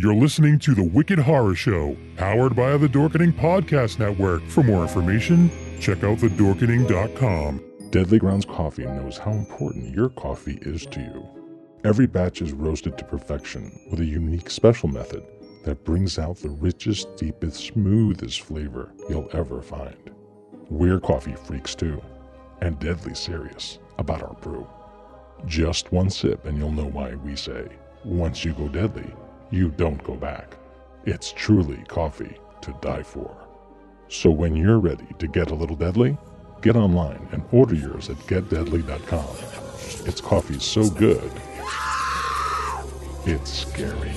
You're listening to The Wicked Horror Show, powered by the Dorkening Podcast Network. For more information, check out thedorkening.com. Deadly Grounds Coffee knows how important your coffee is to you. Every batch is roasted to perfection with a unique special method that brings out the richest, deepest, smoothest flavor you'll ever find. We're coffee freaks too, and deadly serious about our brew. Just one sip, and you'll know why we say, once you go deadly, you don't go back. It's truly coffee to die for. So when you're ready to get a little deadly, get online and order yours at getdeadly.com. It's coffee so good, it's scary.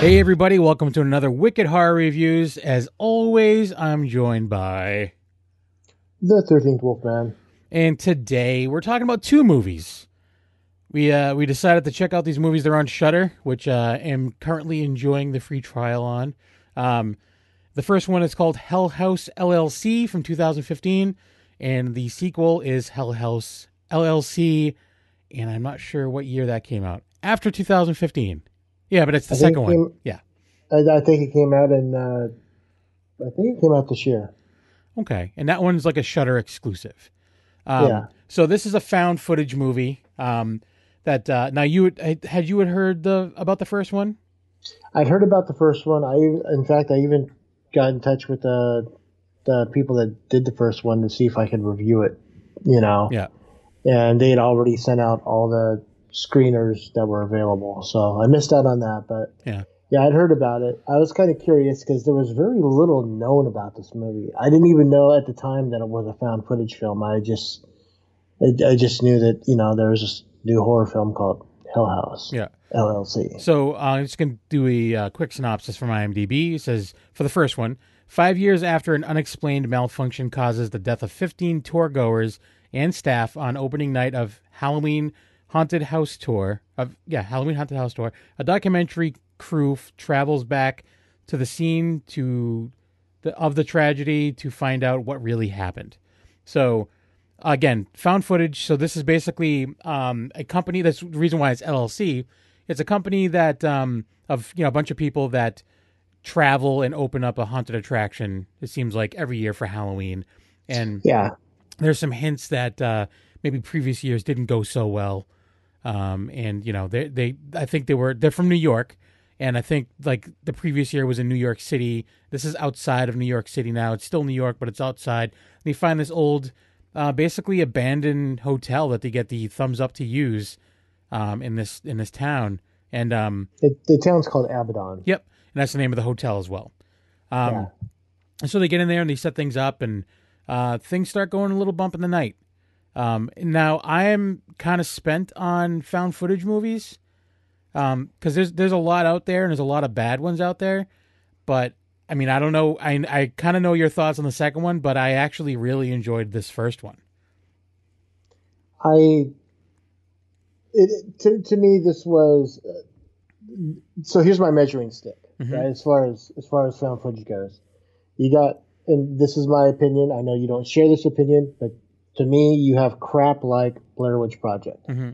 Hey everybody, welcome to another Wicked Horror Reviews. As always, I'm joined by The Thirteenth Wolfman. And today we're talking about two movies. We uh we decided to check out these movies. They're on Shudder, which uh am currently enjoying the free trial on. Um the first one is called Hell House LLC from 2015 and the sequel is Hell House LLC and I'm not sure what year that came out. After 2015. Yeah, but it's the I second it one. Yeah. I, I think it came out in. Uh, I think it came out this year. Okay, and that one's like a Shudder exclusive. Um, Yeah. So this is a found footage movie. Um, that uh, now you had, had you had heard the about the first one? I'd heard about the first one. I, in fact, I even got in touch with the the people that did the first one to see if I could review it. You know, Yeah. and they had already sent out all the screeners that were available, so I missed out on that. But Yeah. Yeah, I'd heard about it. I was kind of curious because there was very little known about this movie. I didn't even know at the time that it was a found footage film. I just, I, I just knew that you know there was this new horror film called Hell House Yeah. LLC. So uh, I'm just going to do a uh, quick synopsis from IMDb. It says for the first one, five years after an unexplained malfunction causes the death of 15 tour goers and staff on opening night of Halloween Haunted House Tour of yeah Halloween Haunted House Tour, a documentary crew travels back to the scene to the, of the tragedy to find out what really happened. So again, found footage. So this is basically um, a company. That's the reason why it's LLC. It's a company that um, of you know a bunch of people that travel and open up a haunted attraction. It seems like every year for Halloween, and Yeah, there's some hints that uh, maybe previous years didn't go so well. Um, and you know they they I think they were they're from New York, and I think like the previous year was in New York City. This is outside of New York City now. It's still New York, but it's outside. And they find this old, uh, basically abandoned hotel that they get the thumbs up to use um, in this in this town. And um, it, the town's called Abaddon. Yep, and that's the name of the hotel as well. Um, Yeah. And so they get in there and they set things up, and uh, things start going a little bump in the night. Um, now I am kind of spent on found footage movies because there's there's a lot out there and there's a lot of bad ones out there. But I mean, I don't know. I I kind of know your thoughts on the second one, but I actually really enjoyed this first one. I it to to me this was uh, so here's my measuring stick Mhm. right as far as as far as found footage goes. You got and this is my opinion. I know you don't share this opinion, but to me you have crap like Blair Witch Project, hmm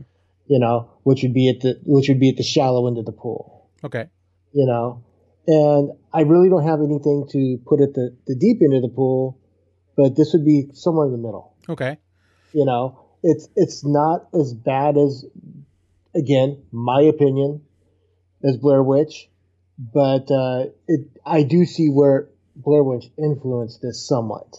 you know, which would be at the which would be at the shallow end of the pool, Okay. you know. And I really don't have anything to put at the the deep end of the pool, but this would be somewhere in the middle Okay. you know it's it's not as bad as again my opinion as blair witch but uh it i do see where blair witch influenced this somewhat.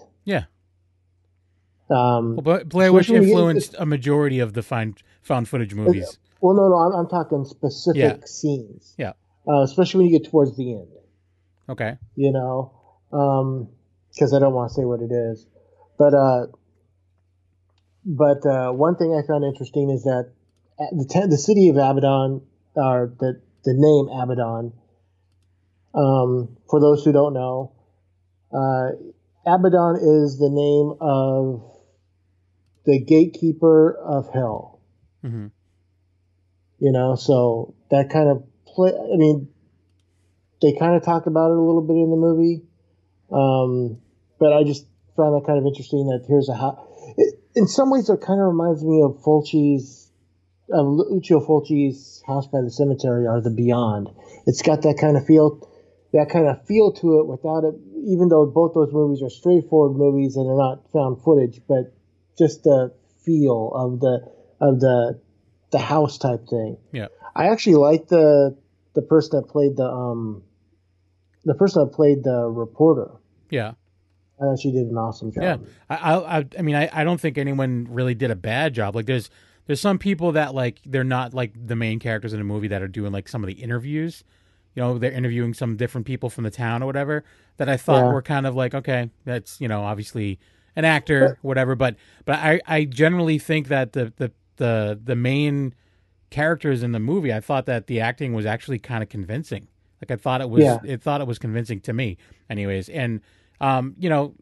Um Well, Bla- Blair Witch influenced a majority of the find, found footage movies. well no no i'm, I'm talking specific Yeah. scenes Yeah. uh, especially when you get towards the end Okay. you know um because i don't want to say what it is but uh but uh one thing i found interesting is that the te- the city of abaddon or the the name abaddon um for those who don't know uh abaddon is the name of the gatekeeper of hell hmm you know so that kind of play i mean they kind of talk about it a little bit in the movie um, but i just found that kind of interesting that here's a house it, in some ways it kind of reminds me of fulci's of Lucio Fulci's House by the Cemetery or the Beyond. It's got that kind of feel, that kind of feel to it without it. Even though both those movies are straightforward movies and they're not found footage, but just the feel of the of the the house type thing. Yeah. I actually like the the person that played the um the person that played the reporter. Yeah. I thought she did an awesome job. Yeah, I, I, I mean, I, I don't think anyone really did a bad job. Like, there's, there's some people that like they're not like the main characters in a movie that are doing like some of the interviews. You know, they're interviewing some different people from the town or whatever. That I thought Yeah. were kind of like, okay, that's you know, obviously an actor, whatever. But, but I, I generally think that the, the, the, the main characters in the movie, I thought that the acting was actually kind of convincing. Like I thought it was, Yeah. it thought it was convincing to me, anyways. And um, you know,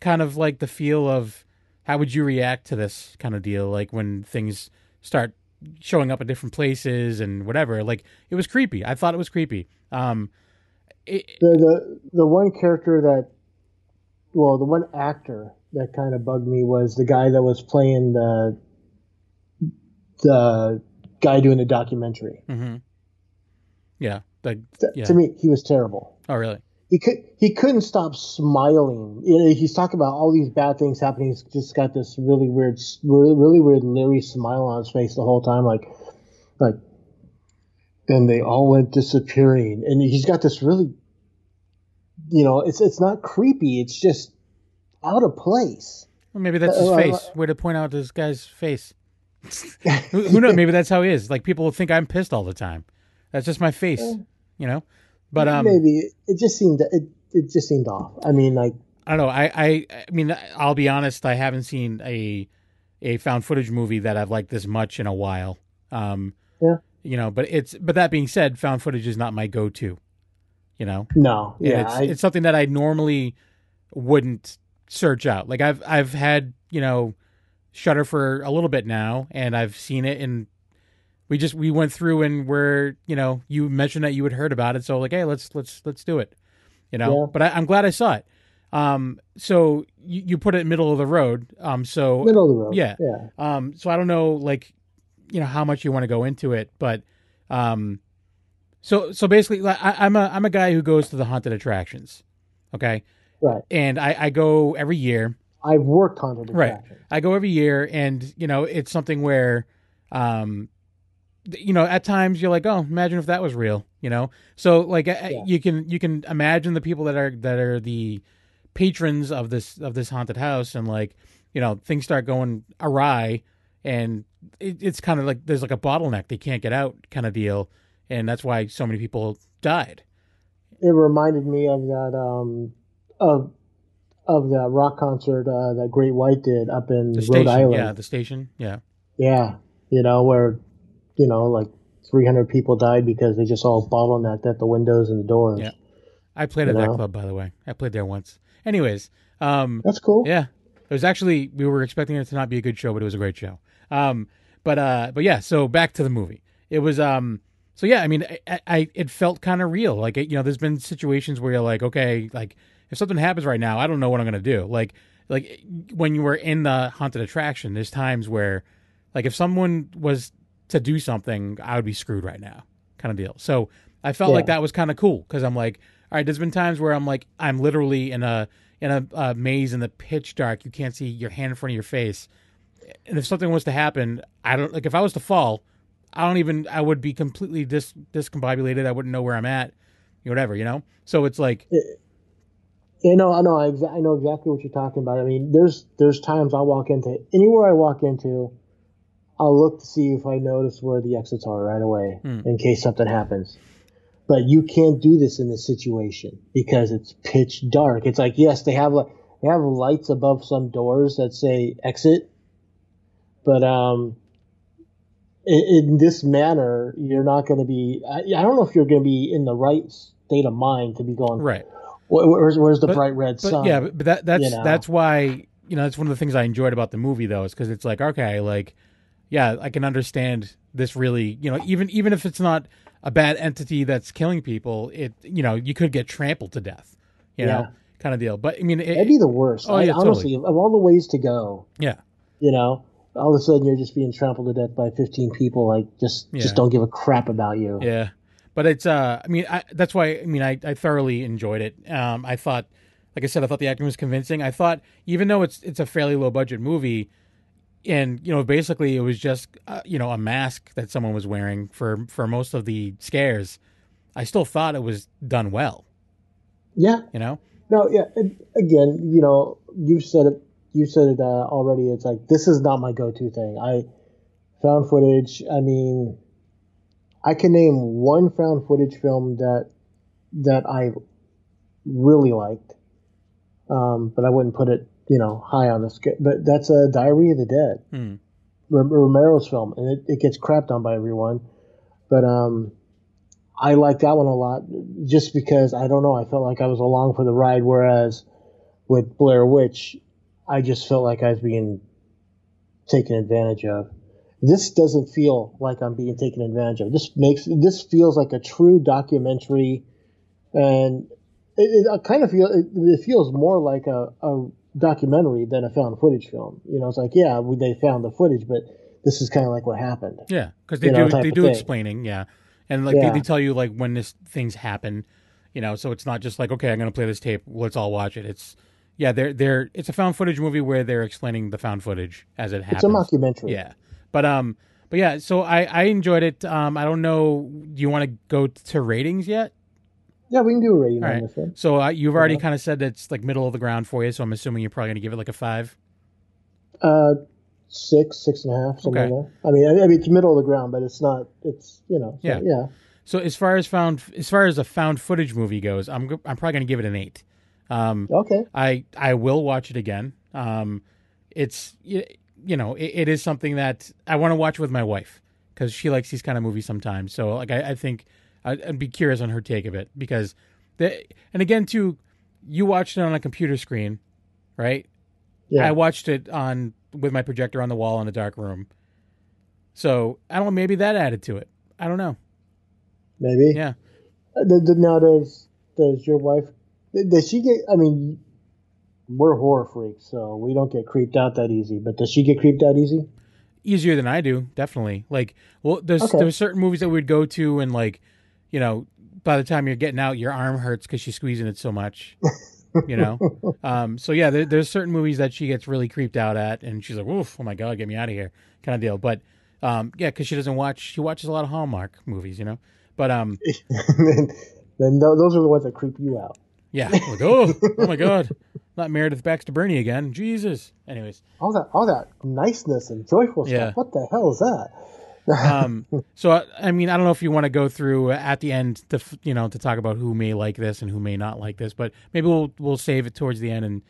kind of like the feel of how would you react to this kind of deal, like when things start showing up at different places and whatever. Like it was creepy. I thought it was creepy. Um, it, The the the one character that, well, the one actor that kind of bugged me was the guy that was playing the the guy doing the documentary. mhm. Yeah. Yeah. To me, he was terrible. oh, really? He could he couldn't stop smiling. You know, he's talking about all these bad things happening. He's just got this really weird, really, really weird, leery smile on his face the whole time, like, like. Then they all went disappearing, and he's got this really, you know, it's it's not creepy. It's just out of place. Well, maybe that's his Uh, uh, face. Way to point out this guy's face. who, who knows? Maybe that's how he is. Like people think I'm pissed all the time. That's just my face, you know. But um, maybe it just seemed it it just seemed off. I mean, like I don't know. I, I I mean, I'll be honest. I haven't seen a a found footage movie that I've liked this much in a while. Um, Yeah. You know, but it's but that being said, found footage is not my go-to. You know, no, yeah, it's I, it's something that I normally wouldn't search out. Like I've I've had you know Shudder for a little bit now, and I've seen it, and we just we went through and we're you know you mentioned that you had heard about it, so like hey let's let's let's do it, you know. Yeah. But I, I'm glad I saw it. Um, so you, you put it middle of the road. Um, so middle of the road. Yeah. yeah. um, so I don't know, like, you know, how much you want to go into it, but, um, so so basically, like, I, I'm a I'm a guy who goes to the haunted attractions, okay, Right. and I, I go every year. I've worked haunted Right. I go every year, and you know, it's something where, um, you know, at times you're like, oh, imagine if that was real, you know. So like, Yeah. you can you can imagine the people that are that are the patrons of this of this haunted house, and like, you know, things start going awry, and it, it's kind of like there's like a bottleneck they can't get out kind of deal, and that's why so many people died. It reminded me of that um of of that rock concert uh, that Great White did up in The Rhode station, Island. yeah, the station, yeah, Yeah, you know where, you know, like 300 people died because they just all bottlenecked at the windows and the doors. Yeah. I played You at that know? club, by the way. I played there once. Anyways, um, That's cool. Yeah, it was actually we were expecting it to not be a good show, but it was a great show. Um, but uh, but yeah, so back to the movie. It was um, so yeah, I mean, I, I it felt kind of real. Like it, you know, there's been situations where you're like, okay, like if something happens right now, I don't know what I'm gonna do. Like like when you were in the haunted attraction, there's times where like if someone was to do something, I would be screwed right now, kind of deal. So I felt like that was kind of cool because I'm like, all right, there's been times where I'm like, I'm literally in a in a, a maze in the pitch dark. You can't see your hand in front of your face, and if something was to happen, I don't like if I was to fall, I don't even I would be completely dis discombobulated. I wouldn't know where I'm at, you whatever, you know. So it's like, You know, I know, I, exa- I know exactly what you're talking about. I mean, there's there's times I walk into anywhere I walk into, I'll look to see if I notice where the exits are right away Hmm. in case something happens. But you can't do this in this situation because it's pitch dark. It's like yes, they have like they have lights above some doors that say exit, but um, in, in this manner, you're not going to be. I, I don't know if you're going to be in the right state of mind to be going. right. Where, where's where's the But- bright red But sun? yeah, but, that that's you know? that's why you know that's one of the things I enjoyed about the movie though is because it's like okay, like yeah, I can understand this really. You know, even even if it's not a bad entity that's killing people, it you know you could get trampled to death. You know, kind of deal. But I mean, it, That'd be the worst. Oh, I, yeah, honestly, of all the ways to go, yeah, you know, all of a sudden you're just being trampled to death by 15 people like just Yeah. just don't give a crap about you. Yeah, but it's uh, I mean, I, that's why I mean, I, I thoroughly enjoyed it. Um, I thought, like I said, I thought the acting was convincing. I thought even though it's it's a fairly low budget movie, and you know, basically it was just uh, you know a mask that someone was wearing for for most of the scares. I still thought it was done well. Yeah. You know, No, yeah. Again, you know, you said it. You said it uh, already. It's like this is not my go-to thing. I found footage. I mean, I can name one found footage film that that I really liked, um, but I wouldn't put it, you know, high on the scale. But that's a Diary of the Dead. Rom- Romero's film, and it, it gets crapped on by everyone. But um, I like that one a lot, just because I don't know. I felt like I was along for the ride, whereas with Blair Witch, I just felt like I was being taken advantage of. This doesn't feel like I'm being taken advantage of. This makes this feels like a true documentary, and it, it kind of feel it, it feels more like a, a documentary than a found footage film. You know, it's like yeah, we, they found the footage, but this is kind of like what happened. yeah, because they know, do type they do thing. explaining, yeah, and like Yeah. they, they tell you like when this things happen, you know, so it's not just like okay, I'm gonna play this tape, let's all watch it. It's yeah, they're they're it's a found footage movie where they're explaining the found footage as it happens. It's a mockumentary. Yeah, but um, but yeah, so I I enjoyed it. Um, I don't know, do you want to go to ratings yet? yeah, we can do a rating All on this one. So uh, you've already Yeah. kind of said that it's like middle of the ground for you. So I'm assuming you're probably gonna give it like a five. Uh, six, six and a half, something Okay. like that. I mean, I, mean, it's middle of the ground, but it's not. It's you know. so, Yeah. Yeah. So as far as found as far as a found footage movie goes, I'm I'm probably gonna give it an eight. Um, Okay. I I will watch it again. Um, it's you know it, it is something that I want to watch with my wife because she likes these kind of movies sometimes. So like I, I think I'd, I'd be curious on her take of it because the and again too, you watched it on a computer screen, right? Yeah. I watched it on with my projector on the wall in a dark room. So I don't know. Maybe that added to it. I don't know. Maybe. Yeah. Uh, Now, does does your wife? Does she get? I mean, we're horror freaks, so we don't get creeped out that easy. But does she get creeped out easy? easier than I do, definitely. Like, well, there's Okay. there's certain movies that we'd go to, and like, you know, by the time you're getting out, your arm hurts because she's squeezing it so much. You know, um, so yeah, there, there's certain movies that she gets really creeped out at, and she's like, "Oof, oh my god, get me out of here," kind of deal. But um, yeah, because she doesn't watch, she watches a lot of Hallmark movies, you know. But um, then, then those are the ones that creep you out. yeah, like, oh, oh my god, not Meredith Baxter Birney again, Jesus. Anyways, All that, all that niceness and joyful Yeah. stuff. What the hell is that? um, so I- I mean, I don't know if you want to go through at the end to you know to talk about who may like this and who may not like this, but maybe we'll we'll save it towards the end and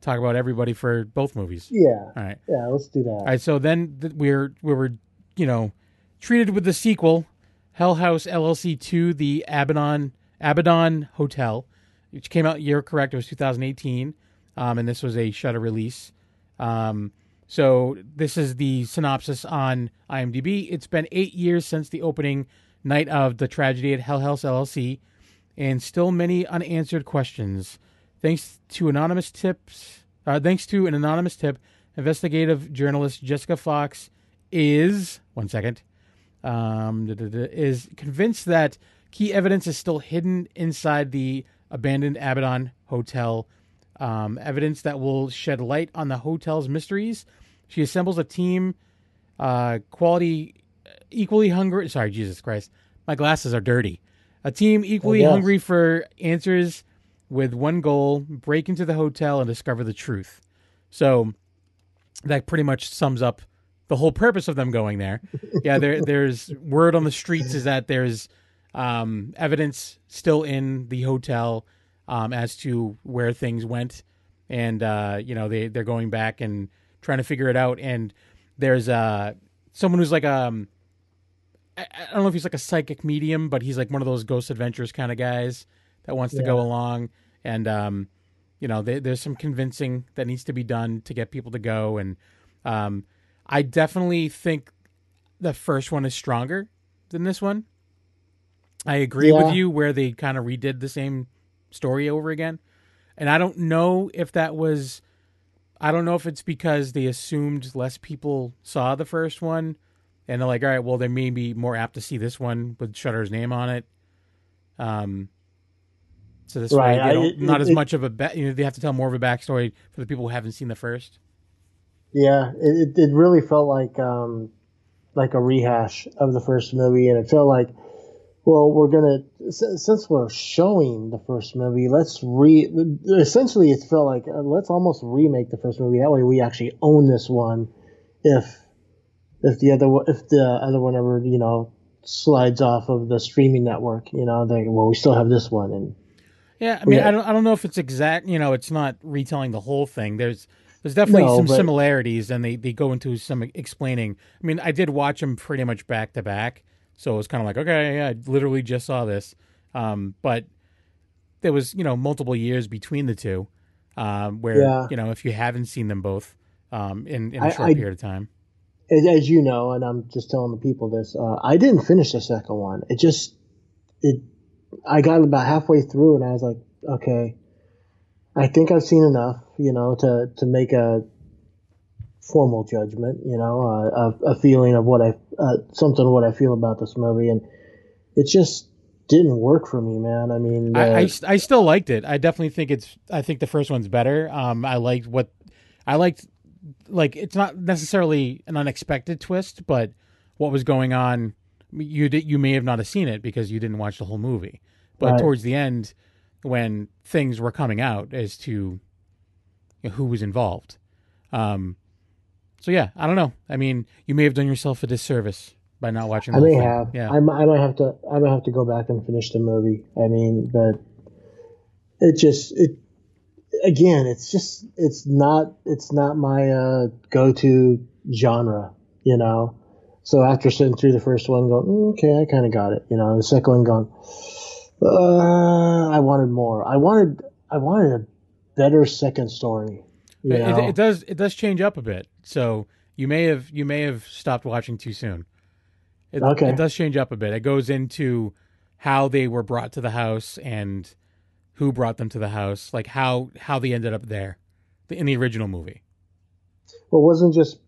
talk about everybody for both movies. Yeah. All right, Yeah. Let's do that. all right. So then th- we're we were you know treated with the sequel, Hell House LLC two, the Abaddon Abaddon Hotel, which came out year correct. It was 2018, um, and this was a Shudder release. Um, so this is the synopsis on IMDb. It's been eight years since the opening night of the tragedy at Hell House LLC, and still many unanswered questions. Thanks to anonymous tips, uh, thanks to an anonymous tip, investigative journalist Jessica Fox is one second um, is convinced that key evidence is still hidden inside the abandoned Abaddon Hotel. Um, evidence that will shed light on the hotel's mysteries. She assembles a team, uh, quality, equally hungry. Sorry, Jesus Christ, my glasses are dirty. A team equally yes. hungry for answers, with one goal: break into the hotel and discover the truth. So that pretty much sums up the whole purpose of them going there. Yeah, there there's word on the streets is that there's um, evidence still in the hotel um, as to where things went, and uh, you know they they're going back and trying to figure it out. And there's uh, someone who's like um. I I don't know if he's like a psychic medium, but he's like one of those ghost adventures kind of guys that wants to go along. And um, you know, there, there's some convincing that needs to be done to get people to go. And um, I definitely think the first one is stronger than this one. I agree Yeah. with you where they kind of redid the same story over again. And I don't know if that was I don't know if it's because they assumed less people saw the first one, and they're like, all right, well, they may be more apt to see this one with Shudder's name on it. Um, so this Right, way, I- it- not as it- much of a ba- you know they have to tell more of a backstory for the people who haven't seen the first. Yeah, it, it, it really felt like um, like a rehash of the first movie, and it felt like, well, we're gonna since we're showing the first movie, let's re. Essentially, it felt like uh, let's almost remake the first movie. That way, we actually own this one. If if the other one- if the other one ever you know slides off of the streaming network, you know, they well, we still have this one, and Yeah, I mean, Yeah. I don't, I don't know if it's exact. You know, it's not retelling the whole thing. There's, there's definitely No, some but- similarities, and they, they go into some explaining. I mean, I did watch them pretty much back to back, so it was kind of like, okay, yeah, I literally just saw this. Um, but there was, you know, multiple years between the two, um, where Yeah. you know, if you haven't seen them both, um, in in a short I- period of time. as, as you know, and I'm just telling the people this, uh, I didn't finish the second one. It just, it, I got about halfway through and I was like, okay, I think I've seen enough, you know, to, to make a formal judgment, you know, uh, a, a feeling of what I, uh, something of what I feel about this movie. And it just didn't work for me, man. I mean, I, I, uh, I still liked it. I definitely think it's. I think the first one's better. Um, I liked what, I liked, like it's not necessarily an unexpected twist, but what was going on, you did, you may have not have seen it because you didn't watch the whole movie. But Right. towards the end, when things were coming out as to who was involved, um, so yeah, I don't know. I mean, you may have done yourself a disservice by not watching. The I may have. Yeah. I, mi- I might have to. I might have to go back and finish the movie. I mean, but it just it again. It's just it's not it's not my uh, go to genre. You know. So after sitting through the first one, going mm, okay, I kind of got it. You know, the second one going, uh, I wanted more. I wanted I wanted a better second story. It, it, it does it does change up a bit. So you may have you may have stopped watching too soon. It, Okay. it does change up a bit. It goes into how they were brought to the house and who brought them to the house, like how how they ended up there in the original movie. Well, wasn't just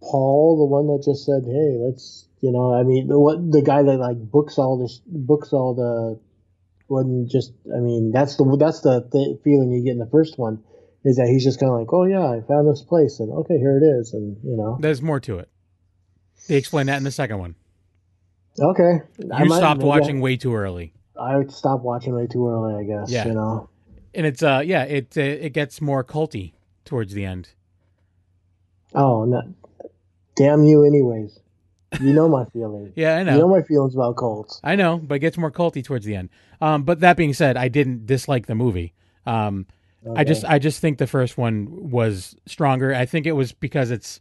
Paul the one that just said, "Hey, let's," you know, I mean, the what the guy that like books all this books all the wasn't just. I mean, that's the that's the th- feeling you get in the first one is that he's just kind of like, "Oh yeah, I found this place, and okay, here it is," and you know, There's more to it. They explain that in the second one. okay, I You might- stopped watching way too early, I, I stopped watching way too early, I guess. Yeah. you know. and it's uh yeah it uh, it gets more culty towards the end. Oh, no, damn you, anyways. You know my feelings. Yeah, I know. You know my feelings about cults. I know, but it gets more culty towards the end. Um, but that being said, I didn't dislike the movie. Um, I just I just think the first one was stronger. I think it was because it's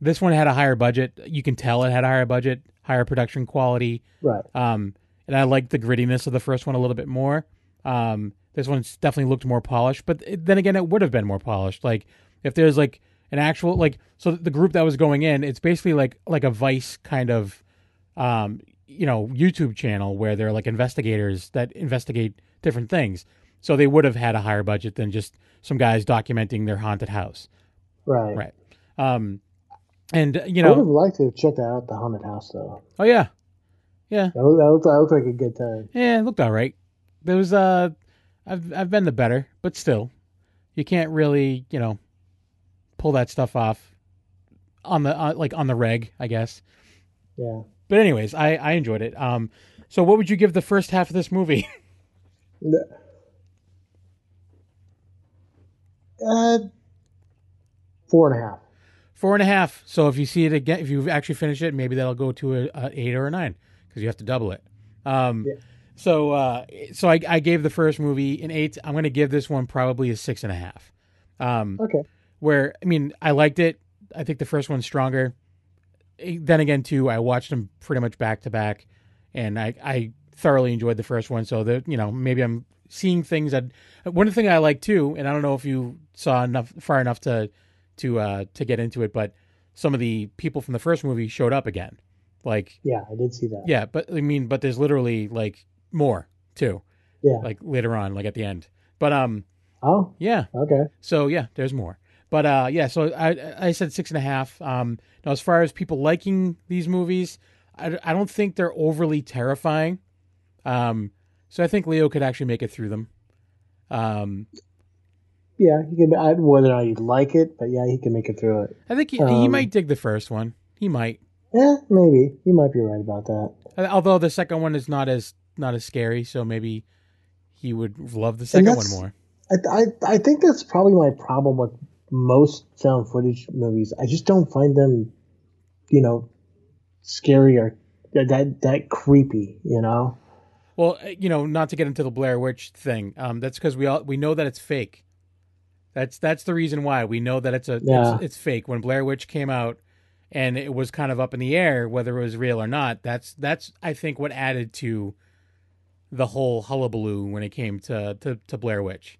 this one had a higher budget. You can tell it had a higher budget, higher production quality. right. Um, and I liked the grittiness of the first one a little bit more. Um, this one's definitely looked more polished, but it, then again, it would have been more polished. Like if there's like an actual like so the group that was going in, it's basically like like a Vice kind of um, you know YouTube channel where they're like investigators that investigate different things. So they would have had a higher budget than just some guys documenting their haunted house, Right. right? Um, and you know, I would have liked to have checked out the haunted house though. oh yeah, yeah, That looked, that looked, that looked like a good time. Yeah, it looked all right. There was uh, I've I've been the better, but still, you can't really you know pull that stuff off on the uh, like on the reg, I guess. Yeah. But anyways, I I enjoyed it. Um, so what would you give the first half of this movie? Uh, four and a half. Four and a half. So if you see it again, if you actually finish it, maybe that'll go to a, a eight or a nine because you have to double it. Um, Yeah. so uh, so I, I gave the first movie an eight. I'm going to give this one probably a six and a half. Um, Okay. where I mean, I liked it. I think the first one's stronger. Eh, Then again, too, I watched them pretty much back to back, and I I thoroughly enjoyed the first one. So that you know, maybe I'm seeing things that one thing I like too, and I don't know if you saw enough far enough to to uh to get into it, but some of the people from the first movie showed up again. Like Yeah, I did see that. yeah, but I mean, but there's literally like more too, Yeah. like later on, like at the end. But um, Oh, yeah. okay. So yeah, there's more. But uh, yeah, so I I said six and a half. Um, now as far as people liking these movies, I, I don't think they're overly terrifying. Um, so I think Leo could actually make it through them. Um, Yeah, he can. I, whether or not you like it, but yeah, he can make it through it. I think he, he Um, might dig the first one. He might, Yeah, maybe you might be right about that. Uh, although the second one is not as not as scary. So maybe he would love the second one more. I, I I think that's probably my problem with most found footage movies. I just don't find them, you know, scary or that that creepy. You know. Well, uh, you know, not to get into the Blair Witch thing. Um, that's because we all we know that it's fake. That's that's the reason why we know that it's a Yeah. it's, it's fake. When Blair Witch came out, and it was kind of up in the air whether it was real or not. That's that's I think what added to the whole hullabaloo when it came to to, to Blair Witch.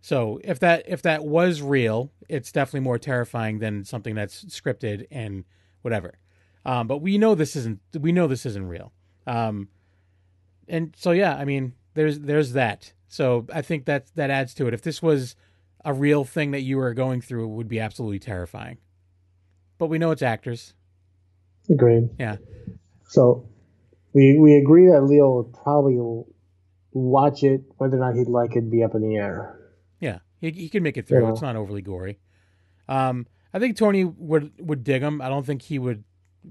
So if that if that was real, it's definitely more terrifying than something that's scripted and whatever. Um, but we know this isn't we know this isn't real. Um, and so yeah, I mean, there's there's that. So I think that that adds to it. If this was a real thing that you were going through, it would be absolutely terrifying. But we know it's actors. Agreed. Yeah. So we we agree that Leo would probably watch it. Whether or not he'd like it, be up in the air. Yeah, he, he can make it through. Yeah. It's not overly gory. Um, I think Tony would would dig him. I don't think he would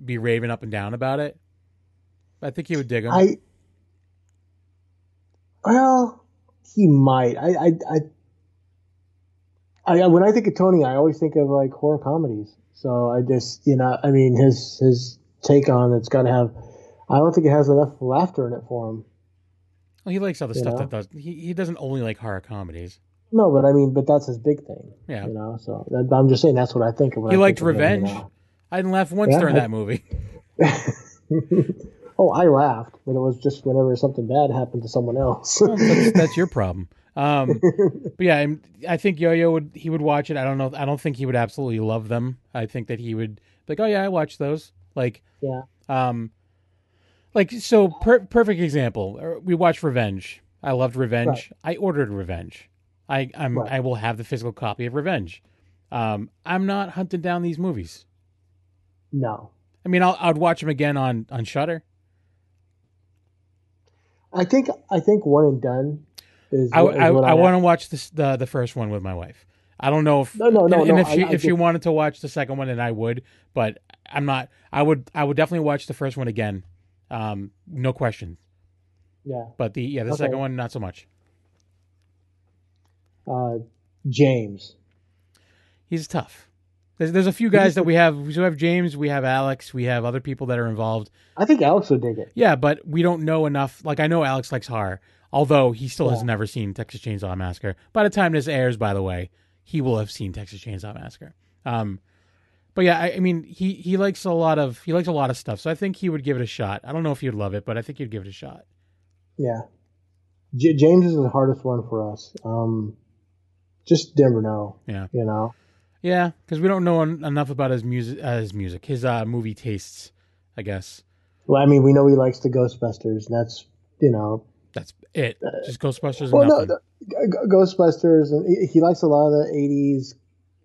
be raving up and down about it. I think he would dig him. I well, he might. I I I. I, when I think of Tony, I always think of like horror comedies. So I just, you know, I mean, his his take on it's got to have. I don't think it has enough laughter in it for him. well, he likes all the stuff know? that does. He he doesn't only like horror comedies. No, but I mean, but that's his big thing. Yeah. You know, so that, I'm just saying that's what I think of. He I liked think of him, you Revenge. I didn't laugh once Yeah, during I- that movie. oh, I laughed, but it was just whenever something bad happened to someone else. That's, that's your problem. Um, but yeah, I'm- I think Yo-Yo would he would watch it. I don't know. I don't think he would absolutely love them. I think that he would be like, oh yeah, I watch those. Like, yeah. um, like so. Per- perfect example. Uh, We watched Revenge. I loved Revenge. I ordered Revenge. I I'm Right. I will have the physical copy of Revenge. Um, I'm not hunting down these movies. No. I mean, I'll I'd watch them again on on Shudder. I think I think one and done is. I is I, I want to watch this the the first one with my wife. I don't know if No, no, no, and, and no, if I- she I if she just- wanted to watch the second one, then I would. But I'm not. I would I would definitely watch the first one again. Um, no question. Yeah. But the yeah the Okay. second one not so much. Uh, James. He's tough. There's there's a few guys that we have. We have James. We have Alex. We have other people that are involved. I think Alex would dig it. Yeah, but we don't know enough. Like I know Alex likes horror, although he still has never seen Texas Chainsaw Massacre. By the time this airs, by the way, he will have seen Texas Chainsaw Massacre. Um, but yeah, I, I mean, he he likes a lot of he likes a lot of stuff, so I think he would give it a shot. I don't know if he would love it, but I think he'd give it a shot. Yeah. J- James is the hardest one for us. Um, just never know. Yeah. You know. Yeah, because we don't know en- enough about his music, uh, his music, his uh, movie tastes. I guess Well, I mean, we know he likes the Ghostbusters, and that's you know. that's it. Just Ghostbusters and Well, no, the, Ghostbusters, and he, he likes a lot of the '80s,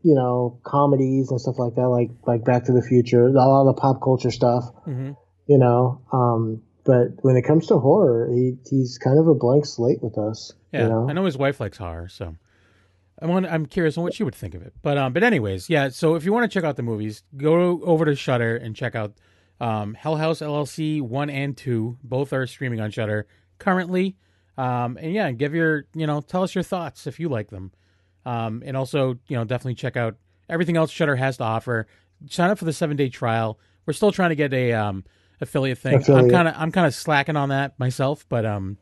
you know, comedies and stuff like that, like like Back to the Future, a lot of the pop culture stuff. hmm You know. Um, but when it comes to horror, he, he's kind of a blank slate with us. Yeah, You know? I know his wife likes horror, so I'm on, I'm curious on what she would think of it. But um, but anyways, yeah. So if you want to check out the movies, go over to Shudder and check out um, Hell House LLC one and two. Both are streaming on Shudder currently. Um, and yeah, give your you know tell us your thoughts if you like them. Um, and also you know definitely check out everything else Shudder has to offer. Sign up for the seven day trial. We're still trying to get a um, affiliate thing. Affiliate. I'm kind of I'm kind of slacking on that myself, but um,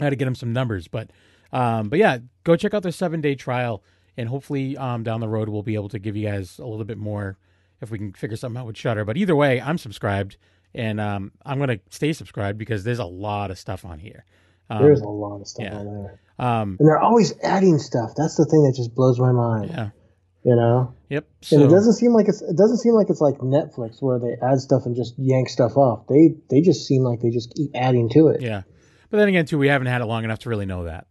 I had to get him some numbers, but um, but yeah, go check out their seven day trial, and hopefully um, down the road we'll be able to give you guys a little bit more if we can figure something out with Shudder. But either way, I'm subscribed, and um, I'm gonna stay subscribed because there's a lot of stuff on here. Um, There's a lot of stuff yeah. on there, um, and they're always adding stuff. That's the thing that just blows my mind. yeah, You know. yep. And it doesn't seem like it's it doesn't seem like it's like Netflix where they add stuff and just yank stuff off. They they just seem like they just keep adding to it. yeah, but then again, too, we haven't had it long enough to really know that.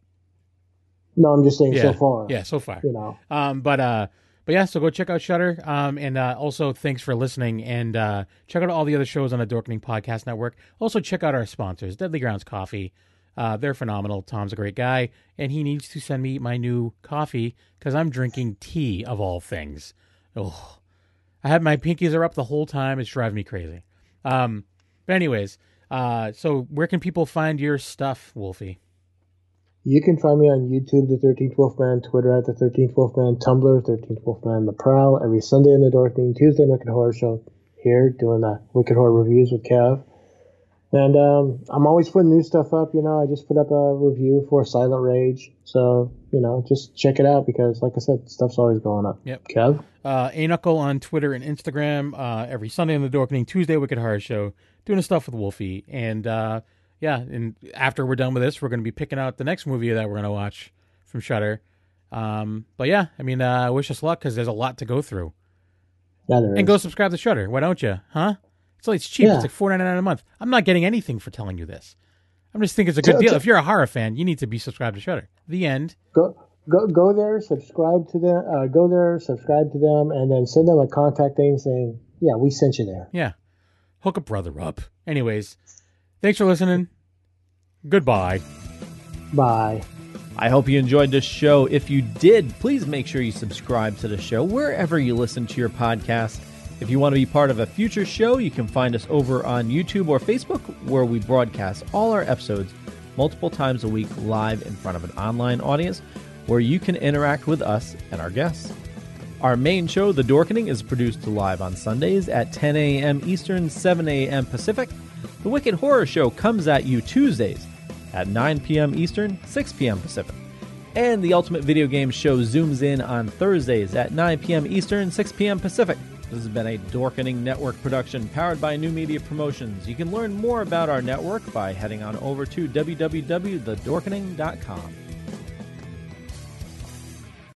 No, I'm just saying Yeah, so far. Yeah, so far. You know. Um, but uh, but yeah, so go check out Shudder. Um, and uh, also thanks for listening. And uh, check out all the other shows on the Dorkening Podcast Network. Also check out our sponsors, Deadly Grounds Coffee. Uh, they're phenomenal. Tom's a great guy, and he needs to send me my new coffee because I'm drinking tea of all things. Oh, I have my pinkies are up the whole time. It's driving me crazy. Um, but anyways, uh, so where can people find your stuff, Wolfie? You can find me on YouTube, The 13th Wolfman, Twitter at The 13th Wolfman, Tumblr, 13th Wolfman, The Prowl, every Sunday in the Dorkening, Tuesday Wicked Horror Show, here doing the Wicked Horror reviews with Kev. And um, I'm always putting new stuff up. You know, I just put up a review for Silent Rage. So, you know, just check it out because, like I said, stuff's always going up. Yep. Kev? Uh, Knuckle on Twitter and Instagram. Uh, every Sunday in the Dorkening, Tuesday Wicked Horror Show, doing the stuff with Wolfie. And uh, yeah, and after we're done with this, we're going to be picking out the next movie that we're going to watch from Shudder. Um, but yeah, I mean, uh, wish us luck because there's a lot to go through. Yeah, there And is. go subscribe to Shudder. Why don't you? Huh? It's like it's cheap. Yeah. It's like four ninety nine a month. I'm not getting anything for telling you this. I'm just thinking it's a good Tell- deal. tell- If you're a horror fan, you need to be subscribed to Shudder. The end. go go go there, subscribe to them. Uh, go there, subscribe to them, and then send them a contact name saying, "Yeah, we sent you there." Yeah. Hook a brother up. Anyways, thanks for listening. Goodbye. Bye. I hope you enjoyed this show. If you did, please make sure you subscribe to the show wherever you listen to your podcast. If you want to be part of a future show, you can find us over on YouTube or Facebook, where we broadcast all our episodes multiple times a week live in front of an online audience where you can interact with us and our guests. Our main show, The Dorkening, is produced live on Sundays at 10 a.m. Eastern, 7 a.m. Pacific. The Wicked Horror Show comes at you Tuesdays at 9 p.m. Eastern, 6 p.m. Pacific. And the Ultimate Video Game Show zooms in on Thursdays at 9 p.m. Eastern, 6 p.m. Pacific. This has been a Dorkening Network production powered by New Media Promotions. You can learn more about our network by heading on over to www.thedorkening.com.